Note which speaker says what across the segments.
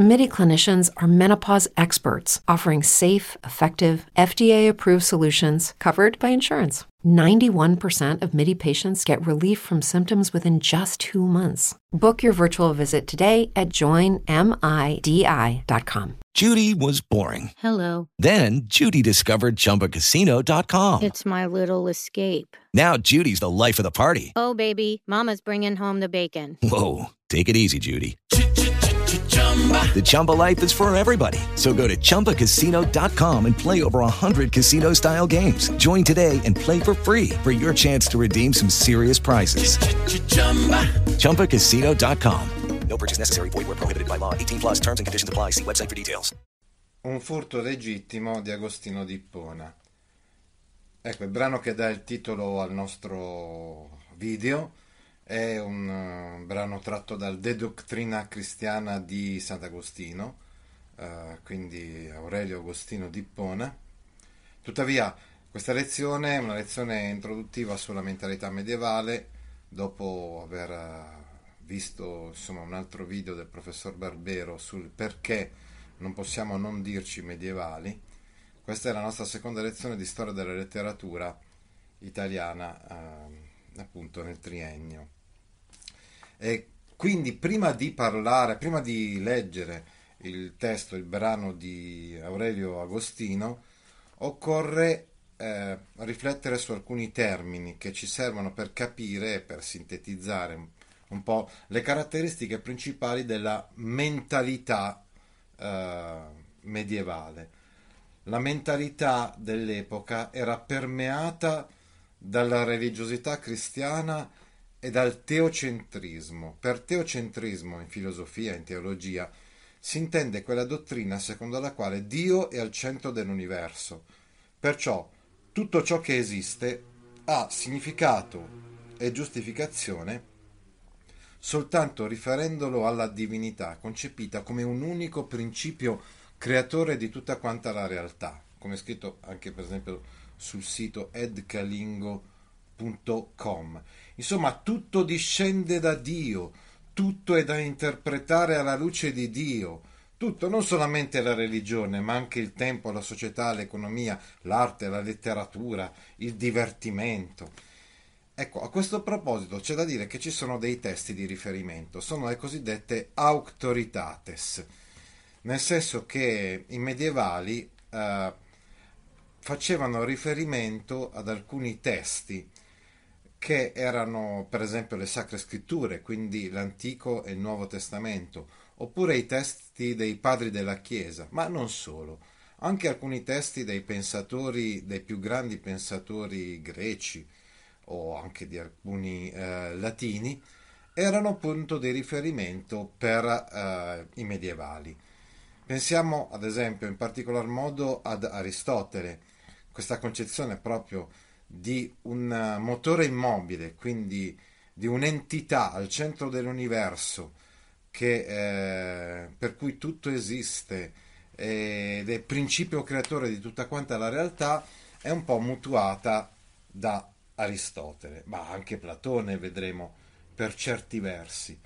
Speaker 1: MIDI clinicians are menopause experts offering safe, effective, FDA approved solutions covered by insurance. 91% of MIDI patients get relief from symptoms within just two months. Book your virtual visit today at joinmidi.com.
Speaker 2: Judy was boring.
Speaker 3: Hello.
Speaker 2: Then Judy discovered ChumbaCasino.com.
Speaker 3: It's my little escape.
Speaker 2: Now Judy's the life of the party.
Speaker 3: Oh, baby, Mama's bringing home the bacon.
Speaker 2: Whoa, take it easy, Judy. The Chumba life is for everybody. So go to ChumbaCasino.com and play over 100 casino style games. Join today and play for free for your chance to redeem some serious prizes. ChumbaCasino.com.
Speaker 4: No purchase necessary. Void where prohibited by law. 18 plus terms and conditions apply. See website for details.
Speaker 5: Un furto legittimo di Agostino Dippona. Ecco, il brano che dà il titolo al nostro video è un uh, brano tratto dal De Doctrina Cristiana di Sant'Agostino, uh, quindi Aurelio Agostino Dippona. Tuttavia, questa lezione è una lezione introduttiva sulla mentalità medievale, dopo aver uh, visto insomma, un altro video del professor Barbero sul perché non possiamo non dirci medievali. Questa è la nostra seconda lezione di storia della letteratura italiana, eh, appunto nel triennio. E quindi prima di parlare, prima di leggere il testo, il brano di Aurelio Agostino, occorre eh, riflettere su alcuni termini che ci servono per capire e per sintetizzare un po' le caratteristiche principali della mentalità eh, medievale. La mentalità dell'epoca era permeata dalla religiosità cristiana e dal teocentrismo. Per teocentrismo in filosofia in teologia si intende quella dottrina secondo la quale Dio è al centro dell'universo. Perciò tutto ciò che esiste ha significato e giustificazione soltanto riferendolo alla divinità, concepita come un unico principio creatore di tutta quanta la realtà, come scritto anche per esempio sul sito edcalingo.com. Insomma, tutto discende da Dio, tutto è da interpretare alla luce di Dio. Tutto, non solamente la religione, ma anche il tempo, la società, l'economia, l'arte, la letteratura, il divertimento. Ecco, a questo proposito c'è da dire che ci sono dei testi di riferimento, sono le cosiddette auctoritates, nel senso che i medievali eh, facevano riferimento ad alcuni testi che erano per esempio le sacre scritture, quindi l'Antico e il Nuovo Testamento, oppure i testi dei padri della Chiesa, ma non solo, anche alcuni testi dei pensatori, dei più grandi pensatori greci o anche di alcuni eh, latini, erano punto di riferimento per eh, i medievali. Pensiamo ad esempio in particolar modo ad Aristotele, questa concezione proprio di un eh, motore immobile, quindi di un'entità al centro dell'universo che, eh, per cui tutto esiste ed è principio creatore di tutta quanta la realtà, è un po' mutuata da Aristotele, ma anche Platone vedremo per certi versi.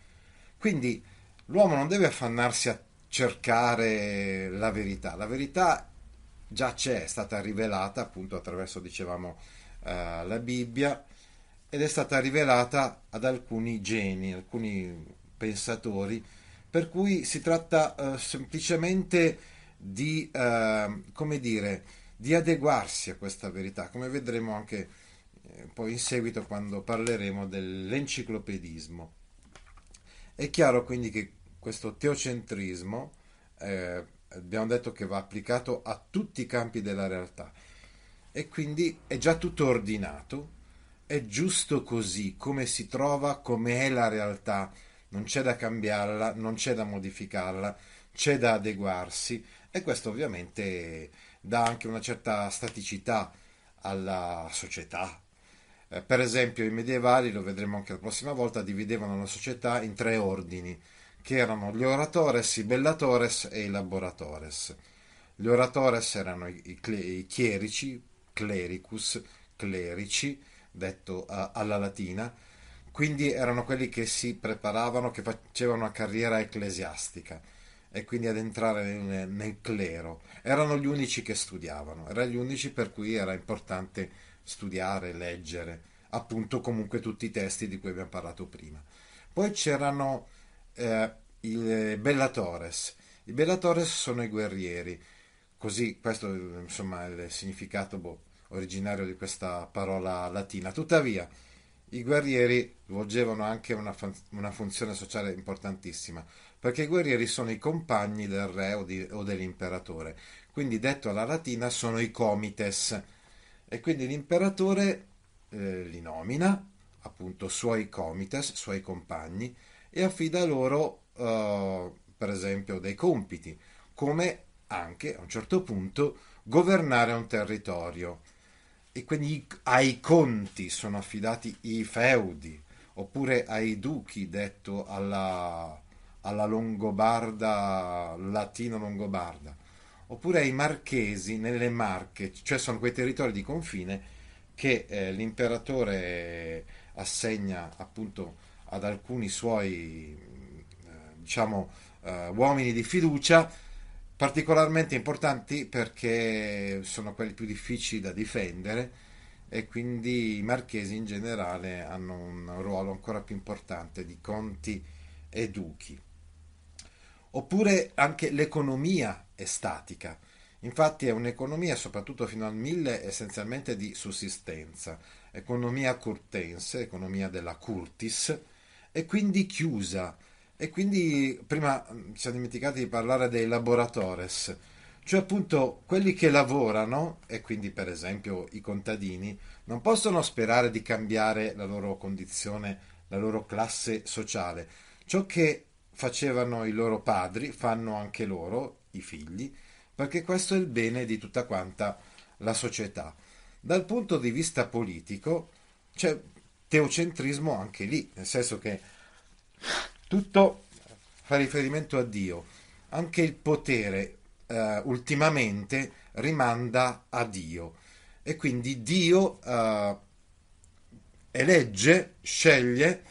Speaker 5: Quindi l'uomo non deve affannarsi a cercare la verità, la verità già c'è, è stata rivelata appunto attraverso, dicevamo, eh, la Bibbia ed è stata rivelata ad alcuni geni, alcuni pensatori, per cui si tratta eh, semplicemente di, eh, come dire, di adeguarsi a questa verità, come vedremo anche eh, poi in seguito quando parleremo dell'enciclopedismo. È chiaro quindi che questo teocentrismo eh, abbiamo detto che va applicato a tutti i campi della realtà e quindi è già tutto ordinato, è giusto così, come si trova, come è la realtà, non c'è da cambiarla, non c'è da modificarla, c'è da adeguarsi e questo ovviamente dà anche una certa staticità alla società. Eh, per esempio i medievali, lo vedremo anche la prossima volta, dividevano la società in tre ordini che erano gli oratores, i bellatores e i laboratores. Gli oratores erano i, i, i chierici, clericus, clerici, detto uh, alla latina, quindi erano quelli che si preparavano, che facevano una carriera ecclesiastica e quindi ad entrare nel, nel clero. Erano gli unici che studiavano, erano gli unici per cui era importante studiare, leggere, appunto comunque tutti i testi di cui abbiamo parlato prima. Poi c'erano eh, i bellatores. I bellatores sono i guerrieri, così questo insomma è il significato boh, originario di questa parola latina. Tuttavia, i guerrieri svolgevano anche una, una, funzione sociale importantissima, perché i guerrieri sono i compagni del re o, di, o dell'imperatore, quindi detto alla latina sono i comites, e quindi l'imperatore eh, li nomina, appunto, suoi comites, suoi compagni, e affida loro, eh, per esempio, dei compiti, come anche a un certo punto governare un territorio. E quindi ai conti sono affidati i feudi, oppure ai duchi, detto alla, alla Longobarda, latino-longobarda, oppure ai marchesi nelle Marche, cioè sono quei territori di confine che eh, l'imperatore assegna appunto ad alcuni suoi eh, diciamo eh, uomini di fiducia particolarmente importanti perché sono quelli più difficili da difendere e quindi i marchesi in generale hanno un ruolo ancora più importante di conti e duchi. Oppure anche l'economia è statica, infatti è un'economia soprattutto fino al 1000 essenzialmente di sussistenza, economia curtense, economia della curtis e quindi chiusa, e quindi prima mm, ci siamo dimenticati di parlare dei laboratores, cioè appunto quelli che lavorano, e quindi per esempio i contadini, non possono sperare di cambiare la loro condizione, la loro classe sociale. Ciò che facevano i loro padri fanno anche loro, i figli, perché questo è il bene di tutta quanta la società. Dal punto di vista politico c'è teocentrismo anche lì, nel senso che tutto fa riferimento a Dio. Anche il potere eh, ultimamente rimanda a Dio e quindi Dio eh, elegge, sceglie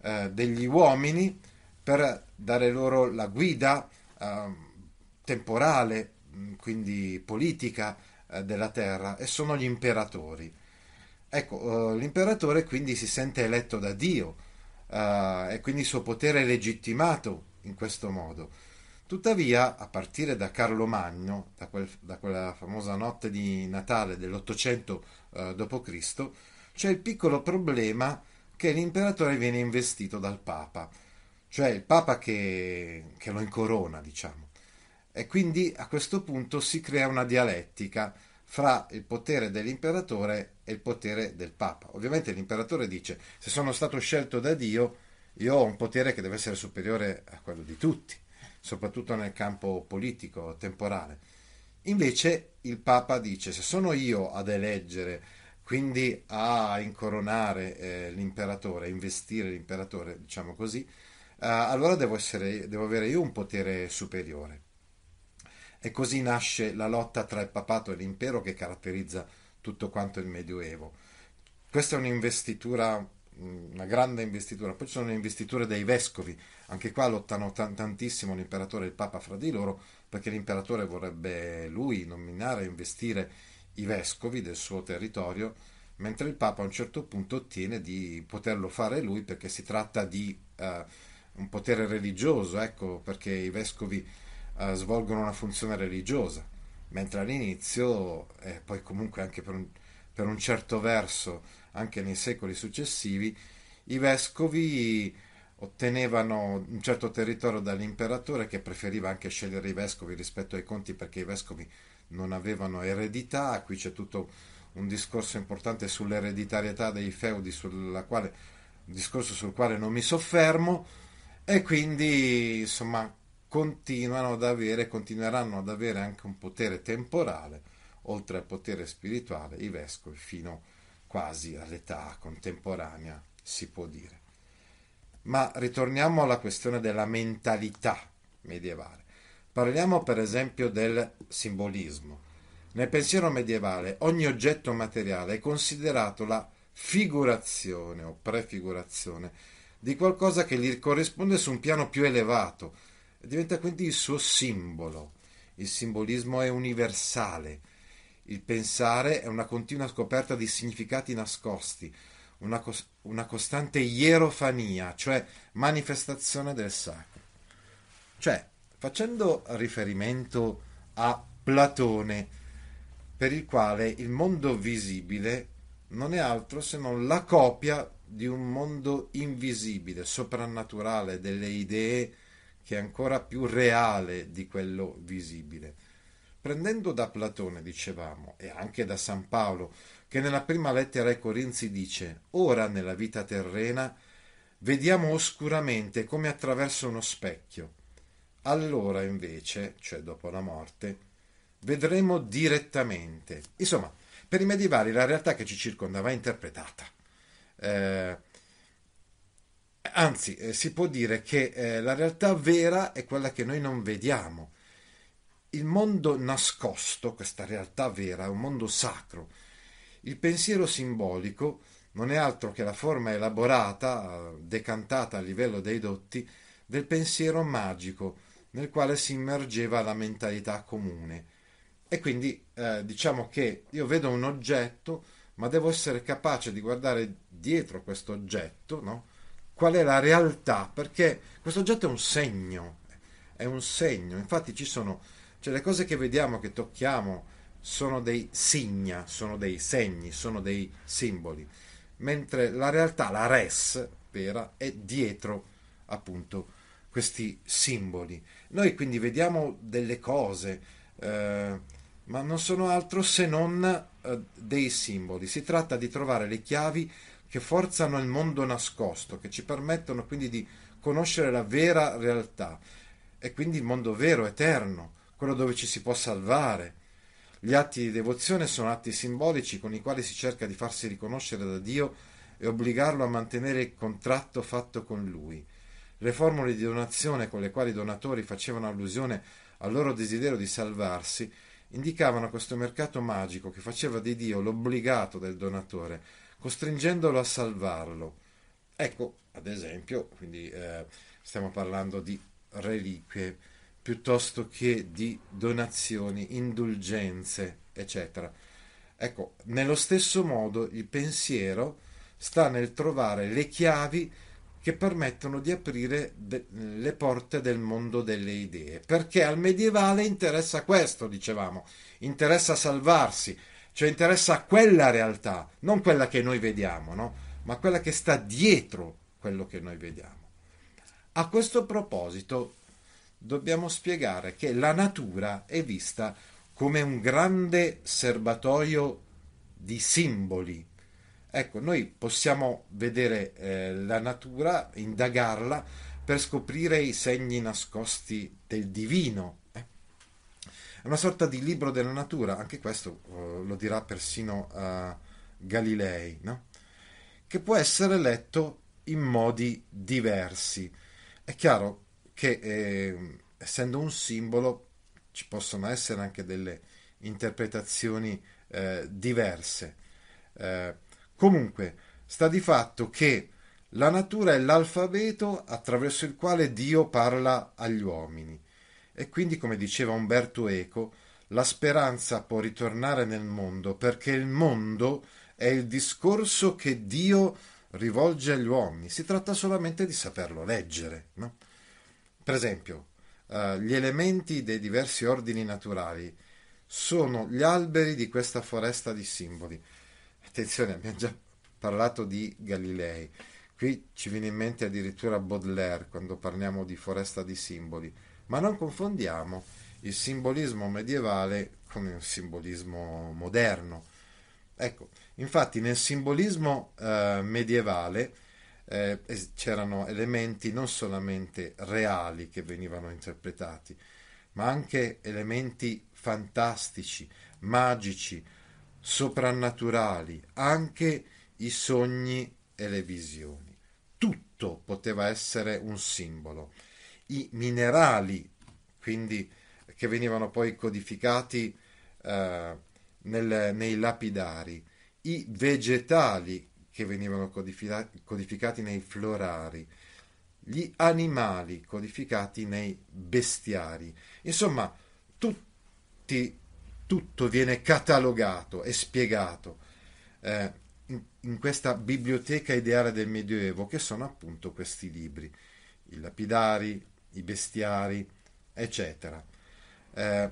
Speaker 5: eh, degli uomini per dare loro la guida eh, temporale, mm, quindi politica eh, della terra e sono gli imperatori. Ecco, eh, l'imperatore quindi si sente eletto da Dio uh, e quindi il suo potere è legittimato in questo modo. Tuttavia, a partire da Carlo Magno, da, quel, da quella famosa notte di Natale dell'Ottocento uh, d.C., c'è il piccolo problema che l'imperatore viene investito dal Papa, cioè il Papa che, che lo incorona, diciamo. E quindi a questo punto si crea una dialettica fra il potere dell'imperatore e il potere del Papa. Ovviamente l'imperatore dice se sono stato scelto da Dio, io ho un potere che deve essere superiore a quello di tutti, soprattutto nel campo politico, temporale. Invece il Papa dice se sono io ad eleggere, quindi a incoronare eh, l'imperatore, a investire l'imperatore, diciamo così, eh, allora devo, essere, devo avere io un potere superiore. E così nasce la lotta tra il papato e l'impero che caratterizza tutto quanto il Medioevo. Questa è un'investitura, una grande investitura. Poi ci sono le investiture dei vescovi, anche qua lottano t- tantissimo l'imperatore e il papa fra di loro, perché l'imperatore vorrebbe lui nominare e investire i vescovi del suo territorio, mentre il papa a un certo punto ottiene di poterlo fare lui perché si tratta di uh, un potere religioso, ecco, perché i vescovi eh, svolgono una funzione religiosa, mentre all'inizio, e poi comunque anche per un, per un certo verso, anche nei secoli successivi, i vescovi ottenevano un certo territorio dall'imperatore che preferiva anche scegliere i vescovi rispetto ai conti perché i vescovi non avevano eredità, qui c'è tutto un discorso importante sull'ereditarietà dei feudi, quale, un discorso sul quale non mi soffermo, e quindi insomma continuano ad avere, continueranno ad avere anche un potere temporale, oltre al potere spirituale, i vescovi fino quasi all'età contemporanea, si può dire. Ma ritorniamo alla questione della mentalità medievale. Parliamo per esempio del simbolismo. Nel pensiero medievale ogni oggetto materiale è considerato la figurazione o prefigurazione di qualcosa che gli corrisponde su un piano più elevato diventa quindi il suo simbolo. Il simbolismo è universale. Il pensare è una continua scoperta di significati nascosti, una, cos- una costante ierofania, cioè manifestazione del sacro. Cioè, facendo riferimento a Platone, per il quale il mondo visibile non è altro se non la copia di un mondo invisibile, soprannaturale, delle idee che è ancora più reale di quello visibile. Prendendo da Platone, dicevamo, e anche da San Paolo, che nella prima lettera ai Corinzi dice: Ora nella vita terrena vediamo oscuramente come attraverso uno specchio. Allora invece, cioè dopo la morte, vedremo direttamente. Insomma, per i medievali la realtà che ci circonda va interpretata. Eh, anzi, eh, si può dire che eh, la realtà vera è quella che noi non vediamo. Il mondo nascosto, questa realtà vera, è un mondo sacro. Il pensiero simbolico non è altro che la forma elaborata, decantata a livello dei dotti, del pensiero magico, nel quale si immergeva la mentalità comune e quindi eh, diciamo che io vedo un oggetto, ma devo essere capace di guardare dietro questo oggetto, no? Qual è la realtà? Perché questo oggetto è un segno, è un segno. Infatti ci sono, cioè le cose che vediamo, che tocchiamo, sono dei signa, sono dei segni, sono dei simboli, mentre la realtà, la res vera, è dietro appunto questi simboli. Noi quindi vediamo delle cose, eh, ma non sono altro se non eh, dei simboli. Si tratta di trovare le chiavi che forzano il mondo nascosto, che ci permettono quindi di conoscere la vera realtà e quindi il mondo vero, eterno, quello dove ci si può salvare. Gli atti di devozione sono atti simbolici con i quali si cerca di farsi riconoscere da Dio e obbligarlo a mantenere il contratto fatto con Lui. Le formule di donazione con le quali i donatori facevano allusione al loro desiderio di salvarsi indicavano questo mercato magico che faceva di Dio l'obbligato del donatore, costringendolo a salvarlo. Ecco, ad esempio, quindi eh, stiamo parlando di reliquie piuttosto che di donazioni, indulgenze, eccetera. Ecco, nello stesso modo il pensiero sta nel trovare le chiavi che permettono di aprire de- le porte del mondo delle idee. Perché al medievale interessa questo, dicevamo, interessa salvarsi, cioè interessa quella realtà, non quella che noi vediamo, no? ma quella che sta dietro quello che noi vediamo. A questo proposito dobbiamo spiegare che la natura è vista come un grande serbatoio di simboli Ecco, noi possiamo vedere eh, la natura, indagarla per scoprire i segni nascosti del divino. È una sorta di libro della natura, anche questo eh, lo dirà persino uh, Galilei, no? che può essere letto in modi diversi. È chiaro che eh, essendo un simbolo ci possono essere anche delle interpretazioni eh, diverse. Eh, Comunque, sta di fatto che la natura è l'alfabeto attraverso il quale Dio parla agli uomini. E quindi, come diceva Umberto Eco, la speranza può ritornare nel mondo perché il mondo è il discorso che Dio rivolge agli uomini. Si tratta solamente di saperlo leggere. No? Per esempio, uh, gli elementi dei diversi ordini naturali sono gli alberi di questa foresta di simboli. Attenzione, abbiamo già parlato di Galilei. Qui ci viene in mente addirittura Baudelaire quando parliamo di foresta di simboli. Ma non confondiamo il simbolismo medievale con il simbolismo moderno. Ecco, infatti nel simbolismo eh, medievale eh, c'erano elementi non solamente reali che venivano interpretati, ma anche elementi fantastici, magici, soprannaturali, anche i sogni e le visioni. tutto poteva essere un simbolo. I minerali, quindi che venivano poi codificati eh, nel, nei lapidari, i vegetali che venivano codificati nei florari, gli animali codificati nei bestiari. Insomma, tutti, tutto viene catalogato e spiegato eh, in, in, questa biblioteca ideale del Medioevo, che sono appunto questi libri, i lapidari, i bestiari, eccetera. Eh,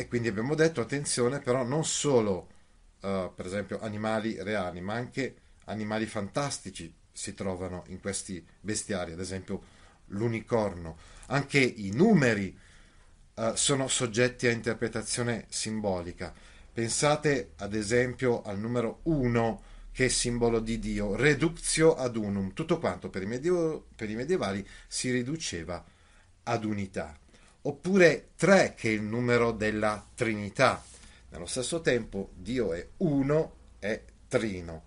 Speaker 5: e quindi abbiamo detto, attenzione, però non solo, uh, per esempio, animali reali, ma anche animali fantastici si trovano in questi bestiari, ad esempio l'unicorno. Anche i numeri uh, sono soggetti a interpretazione simbolica. Pensate ad esempio al numero 1 che è simbolo di Dio, reductio ad unum, tutto quanto per i, medievo, per i medievali si riduceva ad unità. Oppure 3 che è il numero della Trinità. Nello stesso tempo Dio è uno, è trino.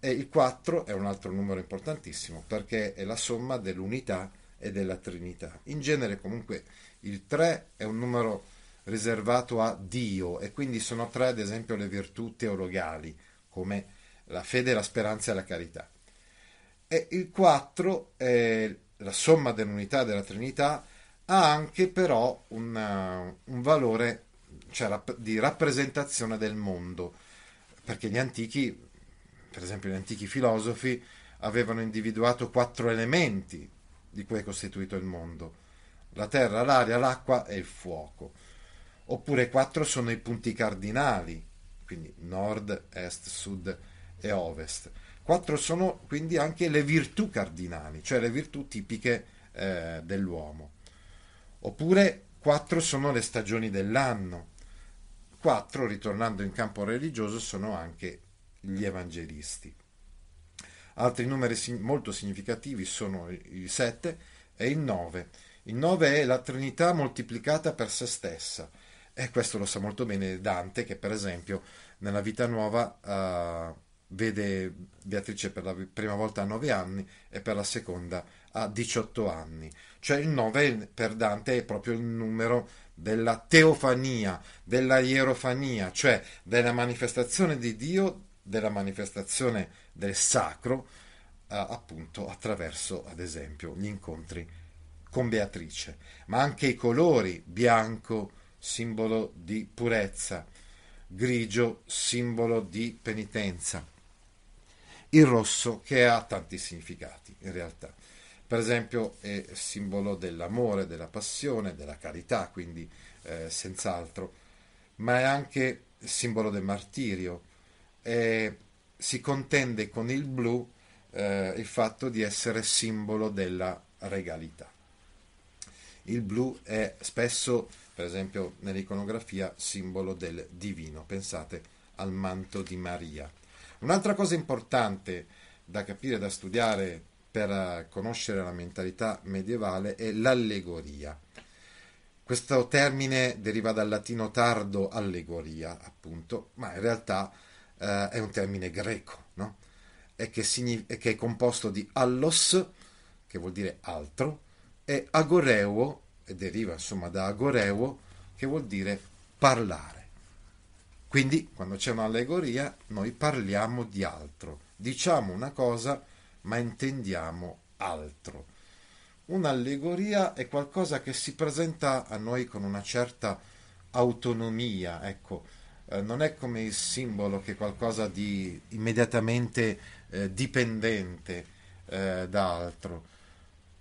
Speaker 5: E il 4 è un altro numero importantissimo perché è la somma dell'unità e della Trinità. In genere comunque il 3 è un numero riservato a Dio e quindi sono tre ad esempio le virtù teologali come la fede, la speranza e la carità. E il 4 è la somma dell'unità della Trinità ha anche però una, un valore cioè, di rappresentazione del mondo perché gli antichi per esempio gli antichi filosofi, avevano individuato quattro elementi di cui è costituito il mondo, la terra, l'aria, l'acqua e il fuoco. Oppure quattro sono i punti cardinali, quindi nord, est, sud e ovest. Quattro sono quindi anche le virtù cardinali, cioè le virtù tipiche eh, dell'uomo. Oppure quattro sono le stagioni dell'anno. Quattro, ritornando in campo religioso, sono anche gli evangelisti. Altri numeri molto significativi sono il 7 e il 9. Il 9 è la Trinità moltiplicata per se stessa. E questo lo sa molto bene Dante, che per esempio nella Vita Nuova uh, vede Beatrice per la prima volta a 9 anni e per la seconda a 18 anni. Cioè il 9 per Dante è proprio il numero della teofania, della ierofania, cioè della manifestazione di Dio della manifestazione del sacro eh, appunto attraverso ad esempio gli incontri con Beatrice, ma anche i colori bianco simbolo di purezza, grigio simbolo di penitenza, il rosso che ha tanti significati in realtà. Per esempio è simbolo dell'amore, della passione, della carità, quindi eh, senz'altro, ma è anche simbolo del martirio, eh, si contende con il blu eh, il fatto di essere simbolo della regalità. Il blu è spesso, per esempio nell'iconografia, simbolo del divino. Pensate al manto di Maria. Un'altra cosa importante da capire, da studiare per conoscere la mentalità medievale è l'allegoria. Questo termine deriva dal latino tardo allegoria, appunto, ma in realtà eh, è un termine greco, no? e, che signi- e che è composto di allos, che vuol dire altro, e agoreuo, e deriva insomma da agoreuo, che vuol dire parlare. Quindi, quando c'è un'allegoria, noi parliamo di altro, diciamo una cosa, ma intendiamo altro. Un'allegoria è qualcosa che si presenta a noi con una certa autonomia, ecco, eh, non è come il simbolo che è qualcosa di immediatamente eh, dipendente eh, da altro.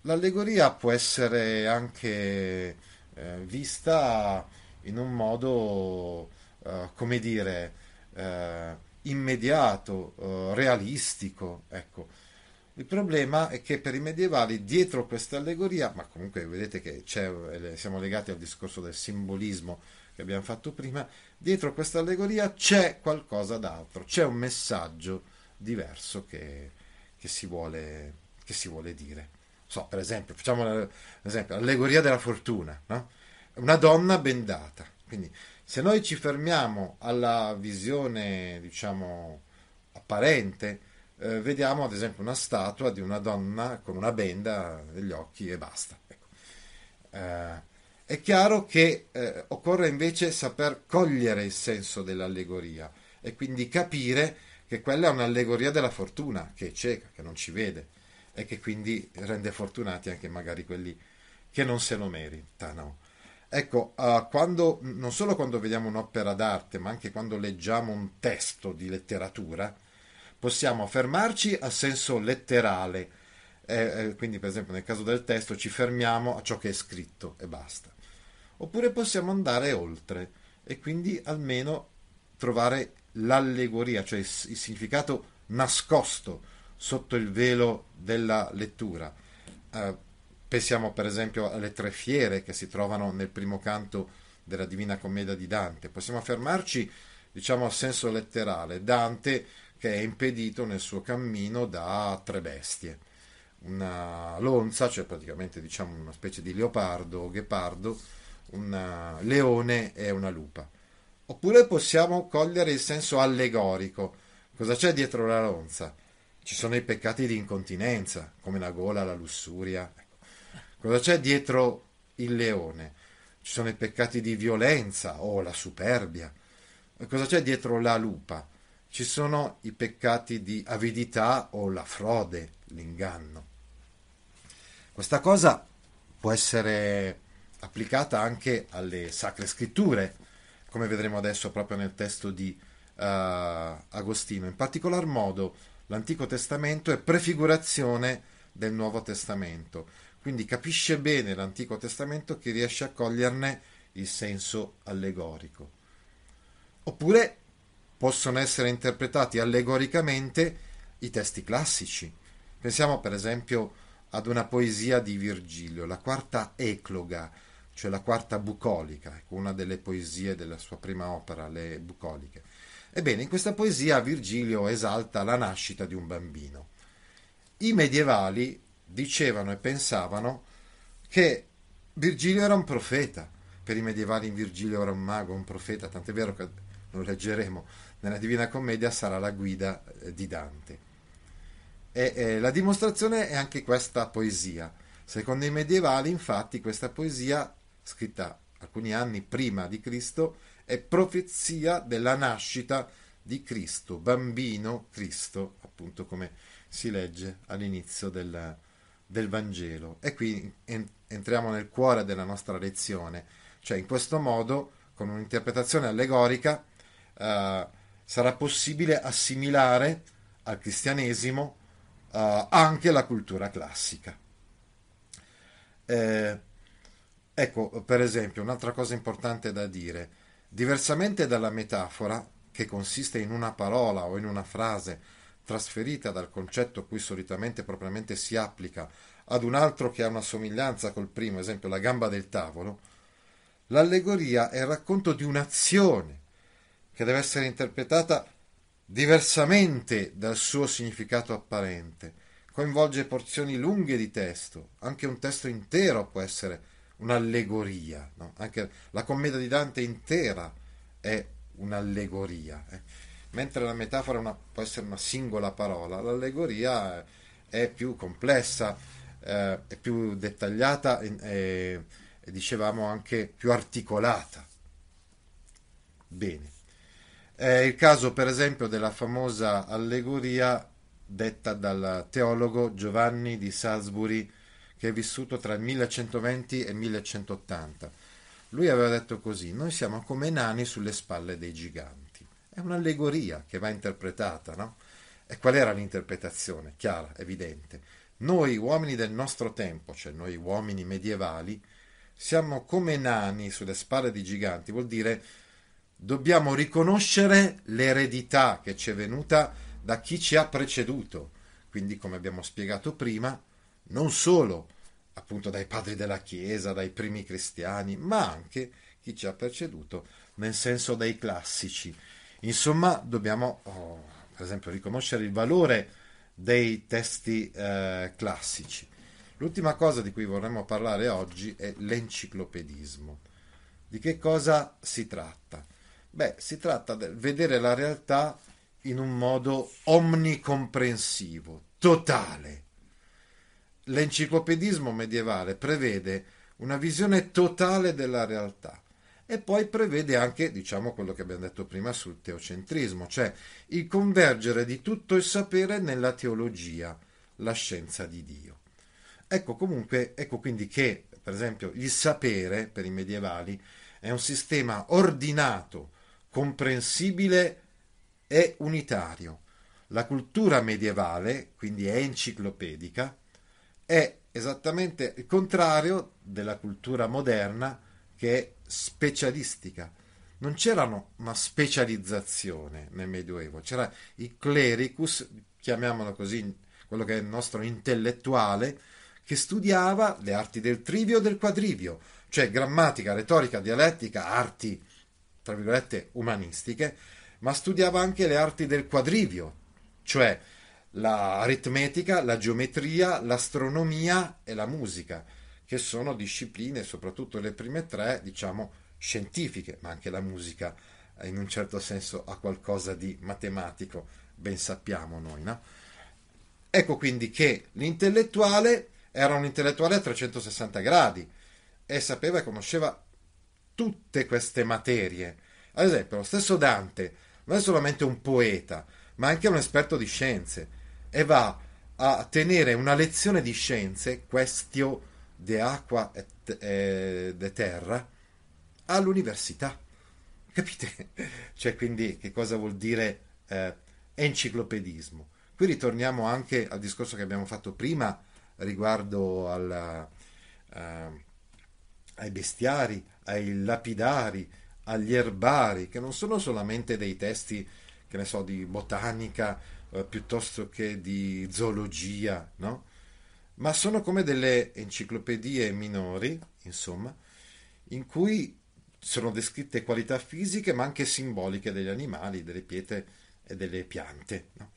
Speaker 5: L'allegoria può essere anche eh, vista in un modo, eh, come dire, immediato, realistico, ecco. Il problema è che per i medievali, dietro questa allegoria, ma comunque vedete che siamo legati al discorso del simbolismo che abbiamo fatto prima, dietro questa allegoria c'è qualcosa d'altro, c'è un messaggio diverso che, che, si, vuole, che si vuole dire. So, per esempio, facciamo l'allegoria della fortuna, no? una donna bendata. Quindi, se noi ci fermiamo alla visione, diciamo, apparente, eh, vediamo ad esempio una statua di una donna con una benda negli occhi e basta. Ecco. Eh, è chiaro che eh, occorre invece saper cogliere il senso dell'allegoria e quindi capire che quella è un'allegoria della fortuna che è cieca, che non ci vede e che quindi rende fortunati anche magari quelli che non se lo meritano. Ecco, uh, quando, non solo quando vediamo un'opera d'arte, ma anche quando leggiamo un testo di letteratura, possiamo fermarci a senso letterale, eh, eh, quindi per esempio nel caso del testo ci fermiamo a ciò che è scritto e basta. Oppure possiamo andare oltre e quindi almeno trovare l'allegoria, cioè il, significato nascosto sotto il velo della lettura. Eh, pensiamo per esempio alle tre fiere che si trovano nel primo canto della Divina Commedia di Dante. Possiamo fermarci, diciamo, a senso letterale. Dante che è impedito nel suo cammino da tre bestie. Una lonza, cioè praticamente diciamo una specie di leopardo o ghepardo, un leone e una lupa. Oppure possiamo cogliere il senso allegorico. Cosa c'è dietro la lonza? Ci sono i peccati di incontinenza, come la gola, la lussuria. Cosa c'è dietro il leone? Ci sono i peccati di violenza o la superbia. Cosa c'è dietro la lupa? Ci sono i peccati di avidità o la frode, l'inganno. Questa cosa può essere applicata anche alle sacre scritture, come vedremo adesso proprio nel testo di uh, Agostino. In particolar modo l'Antico Testamento è prefigurazione del Nuovo Testamento, quindi capisce bene l'Antico Testamento che riesce a coglierne il senso allegorico. Oppure possono essere interpretati allegoricamente i testi classici. Pensiamo per esempio ad una poesia di Virgilio, la quarta ecloga, cioè la quarta bucolica, ecco, una delle poesie della sua prima opera, le bucoliche. Ebbene, in questa poesia Virgilio esalta la nascita di un bambino. I medievali dicevano e pensavano che Virgilio era un profeta. Per i medievali Virgilio era un mago, un profeta, tant'è vero che lo leggeremo nella Divina Commedia sarà la guida eh, di Dante. E eh, la dimostrazione è anche questa poesia. Secondo i medievali, infatti, questa poesia scritta alcuni anni prima di Cristo, è profezia della nascita di Cristo, bambino Cristo, appunto come si legge all'inizio del, del Vangelo. E qui entriamo nel cuore della nostra lezione, cioè in questo modo, con un'interpretazione allegorica, eh, sarà possibile assimilare al cristianesimo eh, anche la cultura classica. Eh, Ecco, per esempio, un'altra cosa importante da dire, diversamente dalla metafora, che consiste in una parola o in una frase trasferita dal concetto a cui solitamente propriamente si applica ad un altro che ha una somiglianza col primo, esempio la gamba del tavolo, l'allegoria è il racconto di un'azione che deve essere interpretata diversamente dal suo significato apparente, coinvolge porzioni lunghe di testo, anche un testo intero può essere un'allegoria, no? anche la commedia di Dante intera è un'allegoria, eh? Mentre la metafora una, può essere una singola parola, l'allegoria è più complessa, eh, è più dettagliata e, e, dicevamo anche più articolata. Bene. È il caso per esempio della famosa allegoria detta dal teologo Giovanni di Salisbury che è vissuto tra il 1120 e il 1180. Lui aveva detto così: Noi siamo come nani sulle spalle dei giganti. È un'allegoria che va interpretata, no? E qual era l'interpretazione? Chiara, evidente. Noi uomini del nostro tempo, cioè noi uomini medievali, siamo come nani sulle spalle di giganti, vuol dire dobbiamo riconoscere l'eredità che ci è venuta da chi ci ha preceduto. Quindi, come abbiamo spiegato prima, non solo appunto dai padri della Chiesa, dai primi cristiani, ma anche chi ci ha preceduto, nel senso dei classici. Insomma, dobbiamo, oh, per esempio, riconoscere il valore dei testi eh, classici. L'ultima cosa di cui vorremmo parlare oggi è l'enciclopedismo. Di che cosa si tratta? Beh, si tratta di vedere la realtà in un modo omnicomprensivo, totale. L'enciclopedismo medievale prevede una visione totale della realtà e poi prevede anche, diciamo, quello che abbiamo detto prima sul teocentrismo, cioè il convergere di tutto il sapere nella teologia, la scienza di Dio. Ecco comunque, ecco quindi che, per esempio, il sapere per i medievali è un sistema ordinato, comprensibile e unitario. La cultura medievale, quindi è enciclopedica, è esattamente il contrario della cultura moderna che è specialistica. Non c'era una specializzazione nel Medioevo, c'era il clericus, chiamiamolo così, quello che è il nostro intellettuale, che studiava le arti del trivio e del quadrivio, cioè grammatica, retorica, dialettica, arti, tra virgolette, umanistiche, ma studiava anche le arti del quadrivio, cioè l'aritmetica, la geometria, l'astronomia e la musica, che sono discipline, soprattutto le prime tre, diciamo, scientifiche, ma anche la musica eh, in un certo senso ha qualcosa di matematico, ben sappiamo noi, no? Ecco quindi che l'intellettuale era un intellettuale a 360 gradi e sapeva e conosceva tutte queste materie. Ad esempio, lo stesso Dante non è solamente un poeta, ma anche un esperto di scienze e va a tenere una lezione di scienze, questio de acqua eh, de terra, all'università. Capite? Cioè, quindi, che cosa vuol dire eh, enciclopedismo? Qui ritorniamo anche al discorso che abbiamo fatto prima riguardo alla, uh, ai bestiari, ai lapidari, agli erbari, che non sono solamente dei testi, che ne so, di botanica uh, piuttosto che di zoologia, no? Ma sono come delle enciclopedie minori, insomma, in cui sono descritte qualità fisiche ma anche simboliche degli animali, delle pietre e delle piante. No?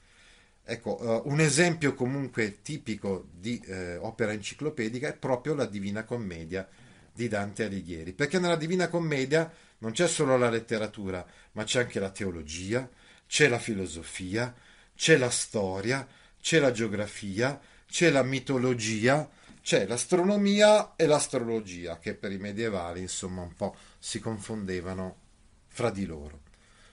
Speaker 5: Ecco, uh, un esempio comunque tipico di uh, opera enciclopedica è proprio la Divina Commedia di Dante Alighieri, perché nella Divina Commedia non c'è solo la letteratura, ma c'è anche la teologia, c'è la filosofia, c'è la storia, c'è la geografia, c'è la mitologia, c'è l'astronomia e l'astrologia, che per i medievali insomma un po' si confondevano fra di loro.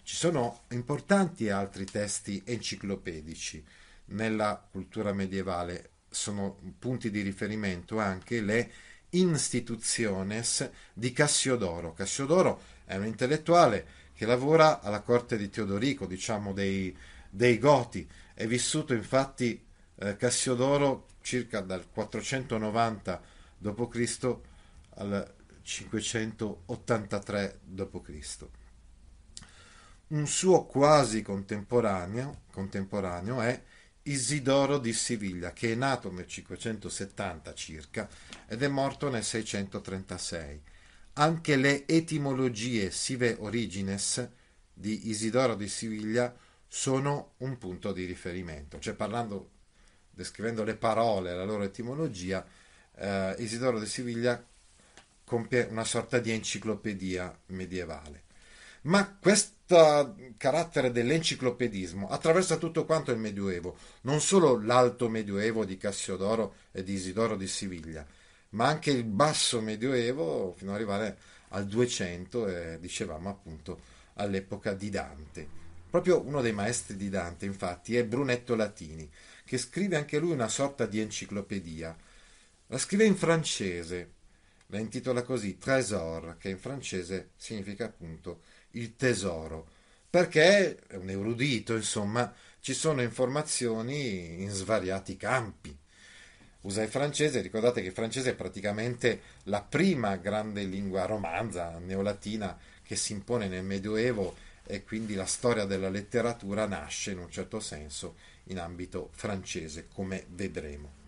Speaker 5: Ci sono importanti altri testi enciclopedici nella cultura medievale, sono punti di riferimento anche le Institutiones di Cassiodoro. Cassiodoro è un intellettuale che lavora alla corte di Teodorico, diciamo dei, dei Goti. È vissuto infatti eh, Cassiodoro circa dal 490 d.C. al 583 d.C. Un suo quasi contemporaneo, contemporaneo è Isidoro di Siviglia, che è nato nel 570 circa ed è morto nel 636. Anche le etimologie sive origines di Isidoro di Siviglia sono un punto di riferimento, cioè parlando, descrivendo le parole e la loro etimologia, eh, Isidoro di Siviglia compie una sorta di enciclopedia medievale. Ma questo carattere dell'enciclopedismo attraversa tutto quanto il Medioevo, non solo l'alto Medioevo di Cassiodoro e di Isidoro di Siviglia, ma anche il basso Medioevo fino ad arrivare al 200, e dicevamo appunto all'epoca di Dante. Proprio uno dei maestri di Dante, infatti, è Brunetto Latini, che scrive anche lui una sorta di enciclopedia. La scrive in francese, la intitola così Trésor, che in francese significa appunto il tesoro, perché è un erudito, insomma, ci sono informazioni in svariati campi. Usa il francese, ricordate che il francese è praticamente la prima grande lingua romanza neolatina che si impone nel Medioevo e quindi la storia della letteratura nasce in un certo senso in ambito francese, come vedremo.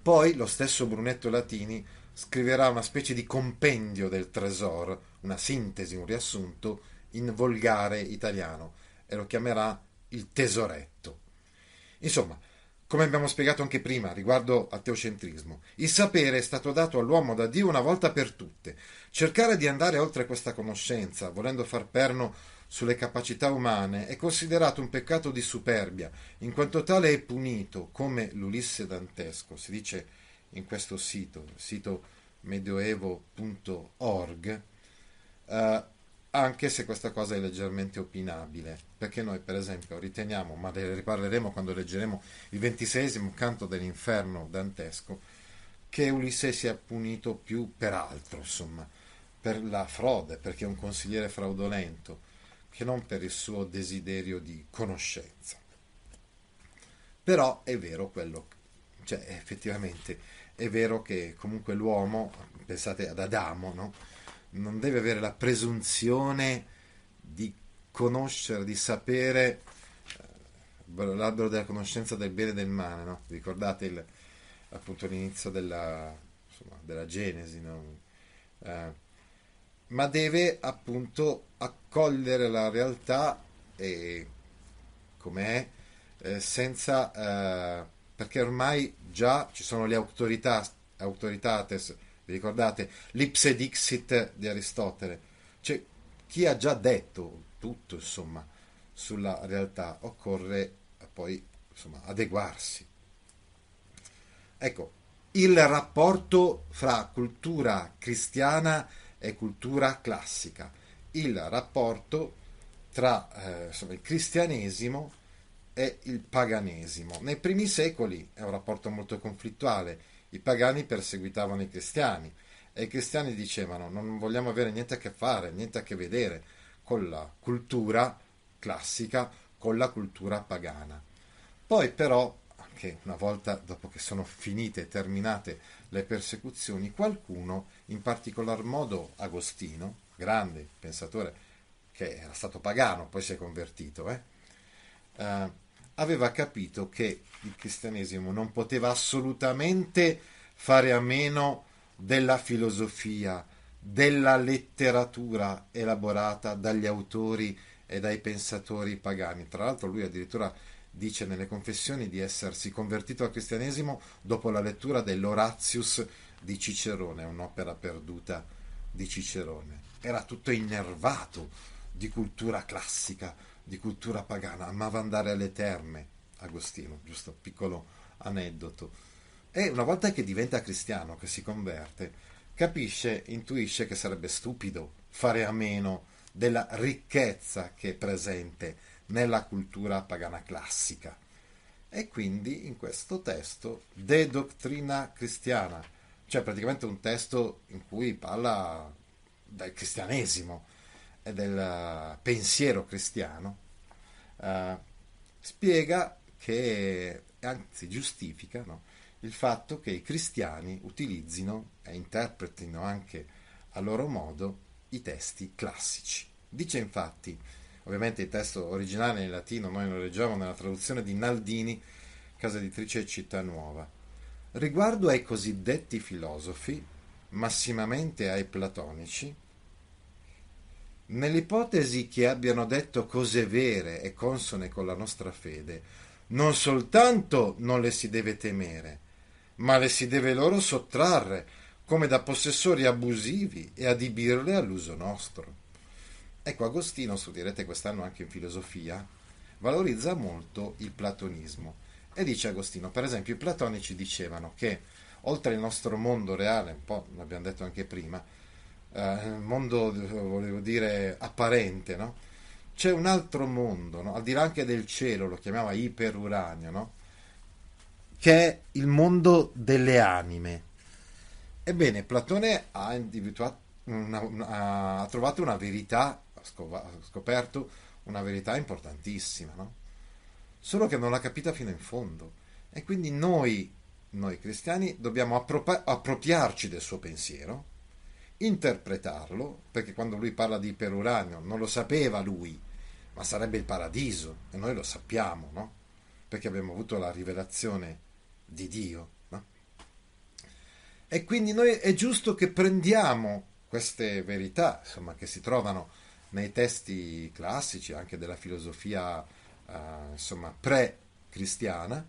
Speaker 5: Poi lo stesso Brunetto Latini scriverà una specie di compendio del Tresor, una sintesi, un riassunto in volgare italiano e lo chiamerà il tesoretto. Insomma, come abbiamo spiegato anche prima riguardo al teocentrismo, il sapere è stato dato all'uomo da Dio una volta per tutte. Cercare di andare oltre questa conoscenza, volendo far perno sulle capacità umane è considerato un peccato di superbia, in quanto tale è punito, come l'Ulisse dantesco, si dice in questo sito, sito medioevo.org, eh, anche se questa cosa è leggermente opinabile, perché noi per esempio riteniamo, ma ne riparleremo quando leggeremo il ventisesimo canto dell'inferno dantesco, che Ulisse sia punito più per altro, insomma, per la frode, perché è un consigliere fraudolento, che non per il suo desiderio di conoscenza. Però è vero quello, cioè effettivamente è vero che comunque l'uomo, pensate ad Adamo, no? non deve avere la presunzione di conoscere, di sapere eh, l'albero della conoscenza del bene e del male, no? ricordate il, appunto l'inizio della, insomma, della Genesi, no? eh, ma deve appunto accogliere la realtà e com'è eh, senza eh, perché ormai già ci sono le autorità autoritates vi ricordate? L'ipse dixit di Aristotele. Cioè chi ha già detto tutto insomma sulla realtà occorre poi insomma adeguarsi. Ecco il rapporto fra cultura cristiana e cultura classica, il rapporto tra eh, insomma, il cristianesimo e il paganesimo. Nei primi secoli è un rapporto molto conflittuale, i pagani perseguitavano i cristiani e i cristiani dicevano non vogliamo avere niente a che fare, niente a che vedere con la cultura classica, con la cultura pagana. Poi però, anche una volta dopo che sono finite e terminate le persecuzioni, qualcuno, in particolar modo Agostino, grande pensatore che era stato pagano, poi si è convertito, eh, eh, aveva capito che il cristianesimo non poteva assolutamente fare a meno della filosofia, della letteratura elaborata dagli autori e dai pensatori pagani. Tra l'altro lui addirittura dice nelle confessioni di essersi convertito al cristianesimo dopo la lettura dell'Horatius di Cicerone, un'opera perduta di Cicerone. Era tutto innervato di cultura classica, di cultura pagana, amava andare alle terme, Agostino, giusto piccolo aneddoto. E una volta che diventa cristiano, che si converte, capisce, intuisce che sarebbe stupido fare a meno della ricchezza che è presente nella cultura pagana classica. E quindi in questo testo De Doctrina Cristiana, cioè praticamente un testo in cui parla del cristianesimo e del pensiero cristiano, eh, spiega che, anzi giustifica, no, il fatto che i cristiani utilizzino e interpretino anche a loro modo i testi classici. Dice infatti Ovviamente il testo originale in latino noi lo leggiamo nella traduzione di Naldini, casa editrice Città Nuova. Riguardo ai cosiddetti filosofi, massimamente ai platonici, nell'ipotesi che abbiano detto cose vere e consone con la nostra fede, non soltanto non le si deve temere, ma le si deve loro sottrarre come da possessori abusivi e adibirle all'uso nostro. Ecco, Agostino, studierete quest'anno anche in filosofia, valorizza molto il platonismo. E dice Agostino, per esempio, i platonici dicevano che oltre il nostro mondo reale, un po' l'abbiamo detto anche prima, eh, mondo, volevo dire, apparente, no? C'è un altro mondo, no? al di là anche del cielo, lo chiamava iperuranio, no? che è il mondo delle anime. Ebbene, Platone ha, una, una, ha trovato una verità scoperto una verità importantissima, no? Solo che non l'ha capita fino in fondo. E quindi noi, noi cristiani, dobbiamo appropri- appropriarci del suo pensiero, interpretarlo, perché quando lui parla di iperuranio non lo sapeva lui, ma sarebbe il paradiso, e noi lo sappiamo, no? Perché abbiamo avuto la rivelazione di Dio, no? E quindi noi è giusto che prendiamo queste verità, insomma, che si trovano nei testi classici anche della filosofia eh, insomma pre-cristiana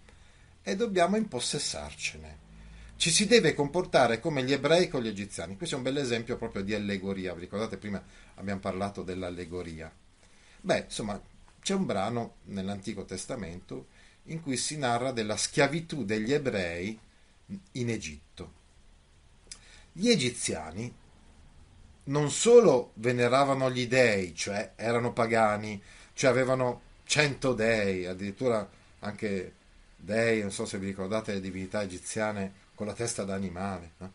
Speaker 5: e dobbiamo impossessarcene. Ci si deve comportare come gli ebrei con gli egiziani. Questo è un bel esempio proprio di allegoria. Vi ricordate prima abbiamo parlato dell'allegoria. Beh, insomma, c'è un brano nell'Antico Testamento in cui si narra della schiavitù degli ebrei in Egitto. Gli egiziani non solo veneravano gli dei, cioè erano pagani, cioè avevano cento dei, addirittura anche dei, non so se vi ricordate le divinità egiziane con la testa d'animale, no?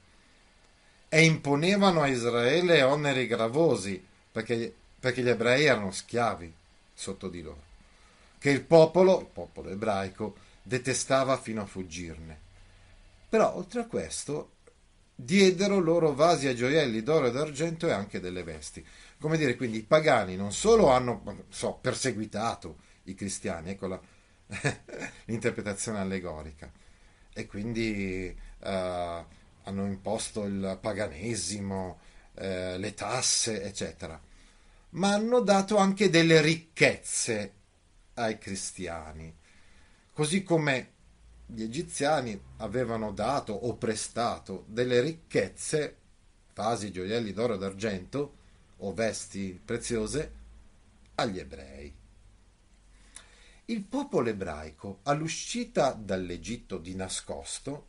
Speaker 5: e imponevano a Israele oneri gravosi perché, perché gli ebrei erano schiavi sotto di loro, che il popolo, il popolo ebraico, detestava fino a fuggirne. Però oltre a questo diedero loro vasi e gioielli d'oro e d'argento e anche delle vesti. Come dire, quindi i pagani non solo hanno so, perseguitato i cristiani, ecco la, l'interpretazione allegorica, e quindi uh, hanno imposto il paganesimo, uh, le tasse, eccetera, ma hanno dato anche delle ricchezze ai cristiani, così come gli egiziani avevano dato o prestato delle ricchezze, vasi, gioielli d'oro e d'argento o vesti preziose, agli ebrei. Il popolo ebraico, all'uscita dall'Egitto di nascosto,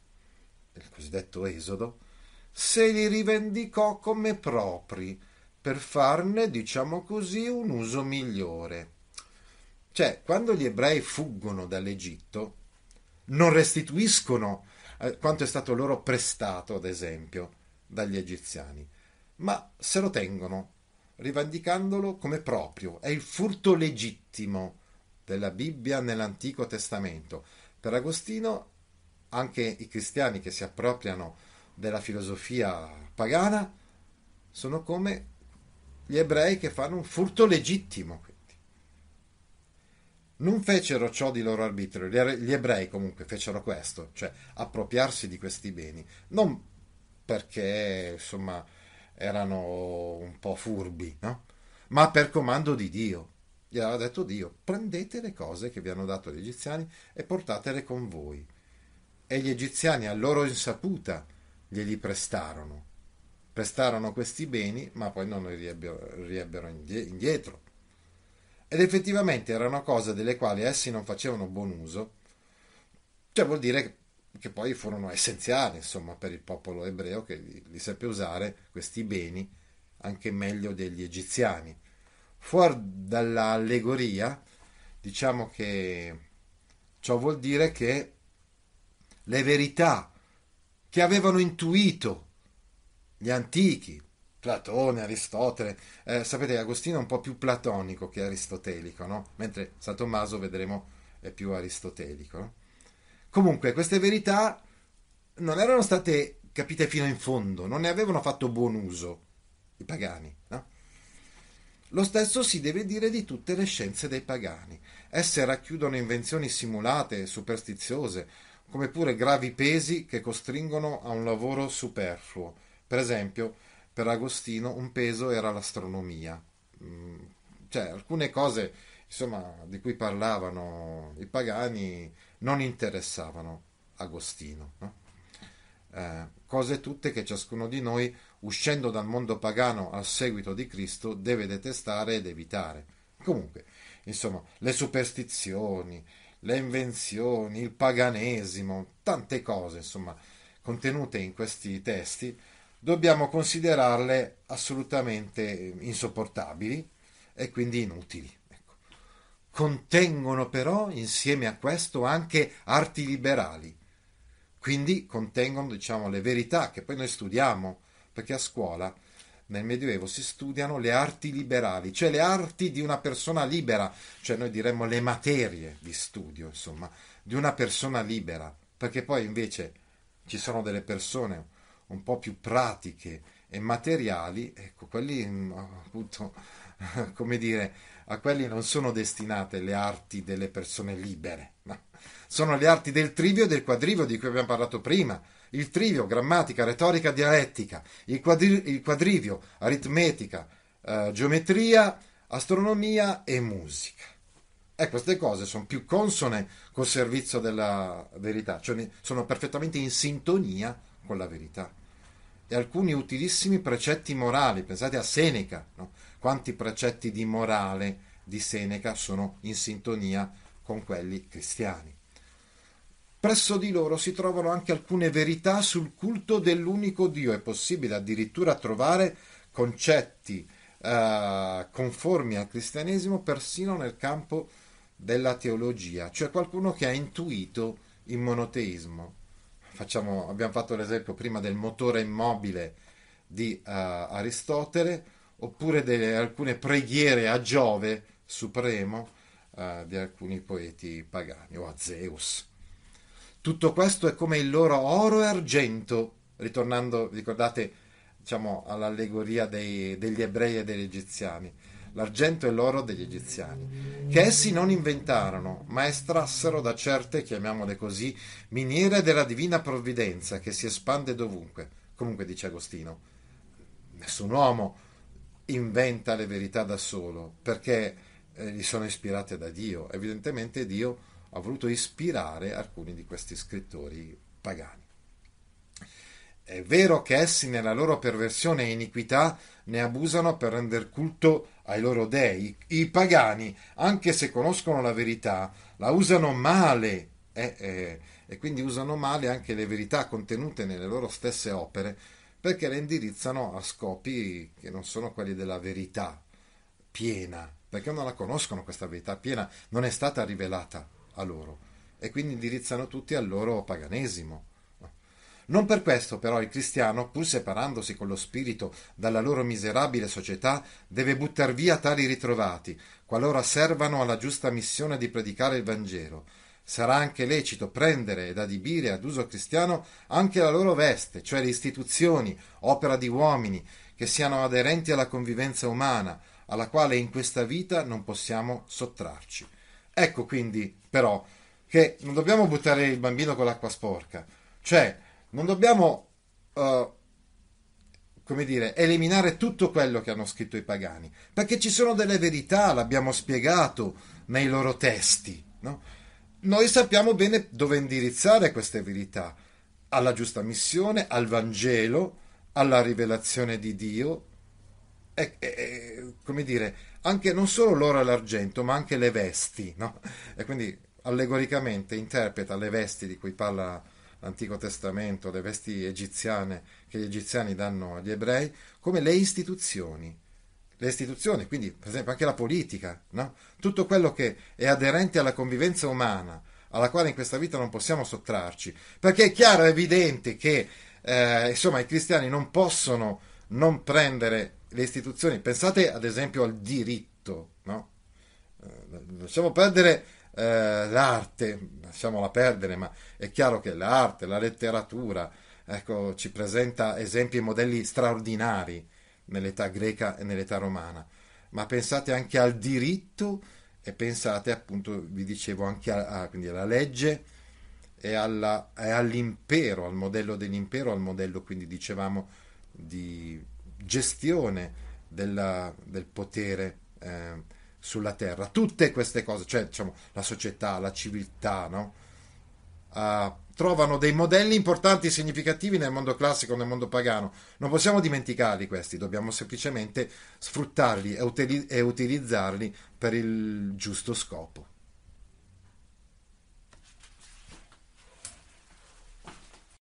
Speaker 5: il cosiddetto Esodo, se li rivendicò come propri per farne, diciamo così, un uso migliore. Cioè, quando gli ebrei fuggono dall'Egitto, non restituiscono eh, quanto è stato loro prestato, ad esempio, dagli egiziani, ma se lo tengono, rivendicandolo come proprio. È il furto legittimo della Bibbia nell'Antico Testamento. Per Agostino, anche i cristiani che si appropriano della filosofia pagana sono come gli ebrei che fanno un furto legittimo non fecero ciò di loro arbitrio, gli ebrei comunque fecero questo, cioè appropriarsi di questi beni, non perché insomma erano un po' furbi, no? ma per comando di Dio. Gli aveva detto Dio, prendete le cose che vi hanno dato gli egiziani e portatele con voi. E gli egiziani a loro insaputa glieli prestarono. Prestarono questi beni, ma poi non li riebbero indietro ed effettivamente erano cose delle quali essi non facevano buon uso, cioè vuol dire che poi furono essenziali insomma per il popolo ebreo che li, li seppe usare questi beni anche meglio degli egiziani. Fuori dall'allegoria diciamo che ciò vuol dire che le verità che avevano intuito gli antichi, Platone, Aristotele. Eh, sapete, Agostino è un po' più platonico che aristotelico, no? mentre San Tommaso, vedremo, è più aristotelico. No? Comunque, queste verità non erano state capite fino in fondo, non ne avevano fatto buon uso i pagani. No? Lo stesso si deve dire di tutte le scienze dei pagani. Esse racchiudono invenzioni simulate e superstiziose, come pure gravi pesi che costringono a un lavoro superfluo. Per esempio, per Agostino un peso era l'astronomia. Mm, cioè, alcune cose insomma, di cui parlavano i pagani non interessavano Agostino. No? Eh, cose tutte che ciascuno di noi, uscendo dal mondo pagano al seguito di Cristo, deve detestare ed evitare. Comunque, insomma, le superstizioni, le invenzioni, il paganesimo, tante cose, insomma, contenute in questi testi, dobbiamo considerarle assolutamente insopportabili e quindi inutili. Contengono però insieme a questo anche arti liberali, quindi contengono diciamo, le verità che poi noi studiamo, perché a scuola nel Medioevo si studiano le arti liberali, cioè le arti di una persona libera, cioè noi diremmo le materie di studio, insomma, di una persona libera, perché poi invece ci sono delle persone un po' più pratiche e materiali, ecco, quelli mm, appunto, come dire, a quelli non sono destinate le arti delle persone libere, no? sono le arti del trivio e del quadrivio di cui abbiamo parlato prima. Il trivio, grammatica, retorica, dialettica, il, quadri- il quadrivio, aritmetica, eh, geometria, astronomia e musica. E queste cose sono più consone col servizio della verità, cioè sono perfettamente in sintonia con la verità. E alcuni utilissimi precetti morali, pensate a Seneca, no? Quanti precetti di morale di Seneca sono in sintonia con quelli cristiani. Presso di loro si trovano anche alcune verità sul culto dell'unico Dio. È possibile addirittura trovare concetti eh, conformi al cristianesimo persino nel campo della teologia, cioè qualcuno che ha intuito il monoteismo. Facciamo, abbiamo fatto l'esempio prima del motore immobile di uh, Aristotele, oppure delle, alcune preghiere a Giove supremo uh, di alcuni poeti pagani o a Zeus. Tutto questo è come il loro oro e argento, ritornando, ricordate, diciamo, all'allegoria dei, degli ebrei e degli egiziani l'argento e l'oro degli egiziani, che essi non inventarono, ma estrassero da certe, chiamiamole così, miniere della divina provvidenza che si espande dovunque. Comunque dice Agostino, nessun uomo inventa le verità da solo, perché eh, gli sono ispirate da Dio. Evidentemente Dio ha voluto ispirare alcuni di questi scrittori pagani. È vero che essi nella loro perversione e iniquità ne abusano per render culto ai loro dei. I pagani, anche se conoscono la verità, la usano male eh, eh, e quindi usano male anche le verità contenute nelle loro stesse opere perché le indirizzano a scopi che non sono quelli della verità piena, perché non la conoscono questa verità piena, non è stata rivelata a loro e quindi indirizzano tutti al loro paganesimo. Non per questo però il cristiano, pur separandosi con lo spirito dalla loro miserabile società, deve buttar via tali ritrovati, qualora servano alla giusta missione di predicare il Vangelo. Sarà anche lecito prendere ed adibire ad uso cristiano anche la loro veste, cioè le istituzioni, opera di uomini, che siano aderenti alla convivenza umana, alla quale in questa vita non possiamo sottrarci. Ecco quindi, però, che non dobbiamo buttare il bambino con l'acqua sporca, cioè non dobbiamo, uh, come dire, eliminare tutto quello che hanno scritto i pagani, perché ci sono delle verità, l'abbiamo spiegato nei loro testi, no? Noi sappiamo bene dove indirizzare queste verità, alla giusta missione, al Vangelo, alla rivelazione di Dio, e, e, come dire, anche non solo l'oro e l'argento, ma anche le vesti, no? E quindi allegoricamente interpreta le vesti di cui parla l'Antico Testamento, le vesti egiziane che gli egiziani danno agli ebrei, come le istituzioni. Le istituzioni, quindi per esempio anche la politica, no? tutto quello che è aderente alla convivenza umana, alla quale in questa vita non possiamo sottrarci, perché è chiaro, è evidente che eh, insomma, i cristiani non possono non prendere le istituzioni. Pensate ad esempio al diritto, no? Eh, lasciamo perdere eh, l'arte, lasciamola perdere, ma è chiaro che l'arte, la letteratura, ecco, ci presenta esempi e modelli straordinari nell'età greca e nell'età romana. Ma pensate anche al diritto e pensate appunto, vi dicevo, anche a, a, alla legge e, alla, e, all'impero, al modello dell'impero, al modello quindi dicevamo di gestione della, del potere. Eh, sulla terra. Tutte queste cose, cioè diciamo, la società, la civiltà, no? Uh, trovano dei modelli importanti e significativi nel mondo classico nel mondo pagano. Non possiamo dimenticarli questi, dobbiamo semplicemente sfruttarli e, utili- e utilizzarli per il giusto scopo.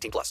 Speaker 4: 18 plus.